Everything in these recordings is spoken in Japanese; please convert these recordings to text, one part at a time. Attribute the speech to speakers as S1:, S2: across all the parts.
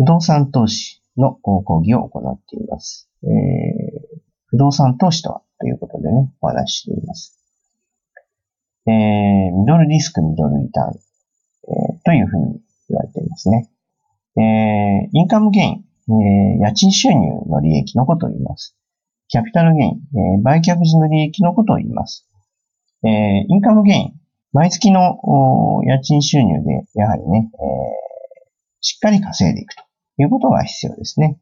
S1: 不動産投資の講義を行っています。えー、不動産投資とはということでね、お話ししています。えー、ミドルリスク、ミドルリターン、えー、というふうに言われていますね。えー、インカムゲイン、えー、家賃収入の利益のことを言います。キャピタルゲイン、えー、売却時の利益のことを言います。えー、インカムゲイン、毎月の家賃収入で、やはりね、えー、しっかり稼いでいくということが必要ですね。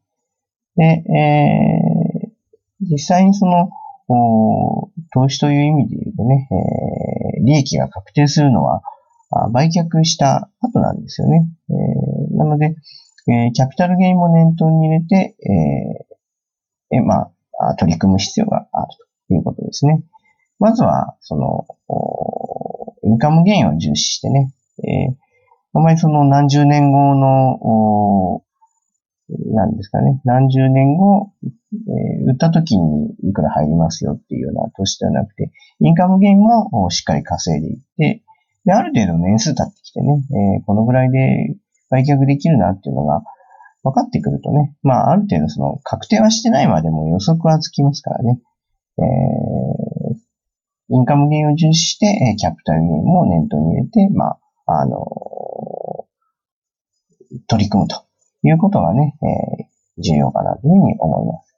S1: で、えー、実際にその、投資という意味で言うとね、えー、利益が確定するのは、売却した後なんですよね。えー、なので、えー、キャピタルゲインも念頭に入れて、えー、えまあ、取り組む必要があるということですね。まずは、その、インカムゲインを重視してね、えー、あまりその何十年後の、なんですかね、何十年後、えー、売った時にいくら入りますよっていうような投資ではなくて、インカムゲインもしっかり稼いでいって、で、ある程度年数経ってきてね、えー、このぐらいで売却できるなっていうのが分かってくるとね、まあ、ある程度その確定はしてないまでも予測はつきますからね、えー、インカムゲインを重視して、えキャピタルゲインも念頭に入れて、まあ、あの取り組むと。いうことがね、えー、重要かなというふうに思います。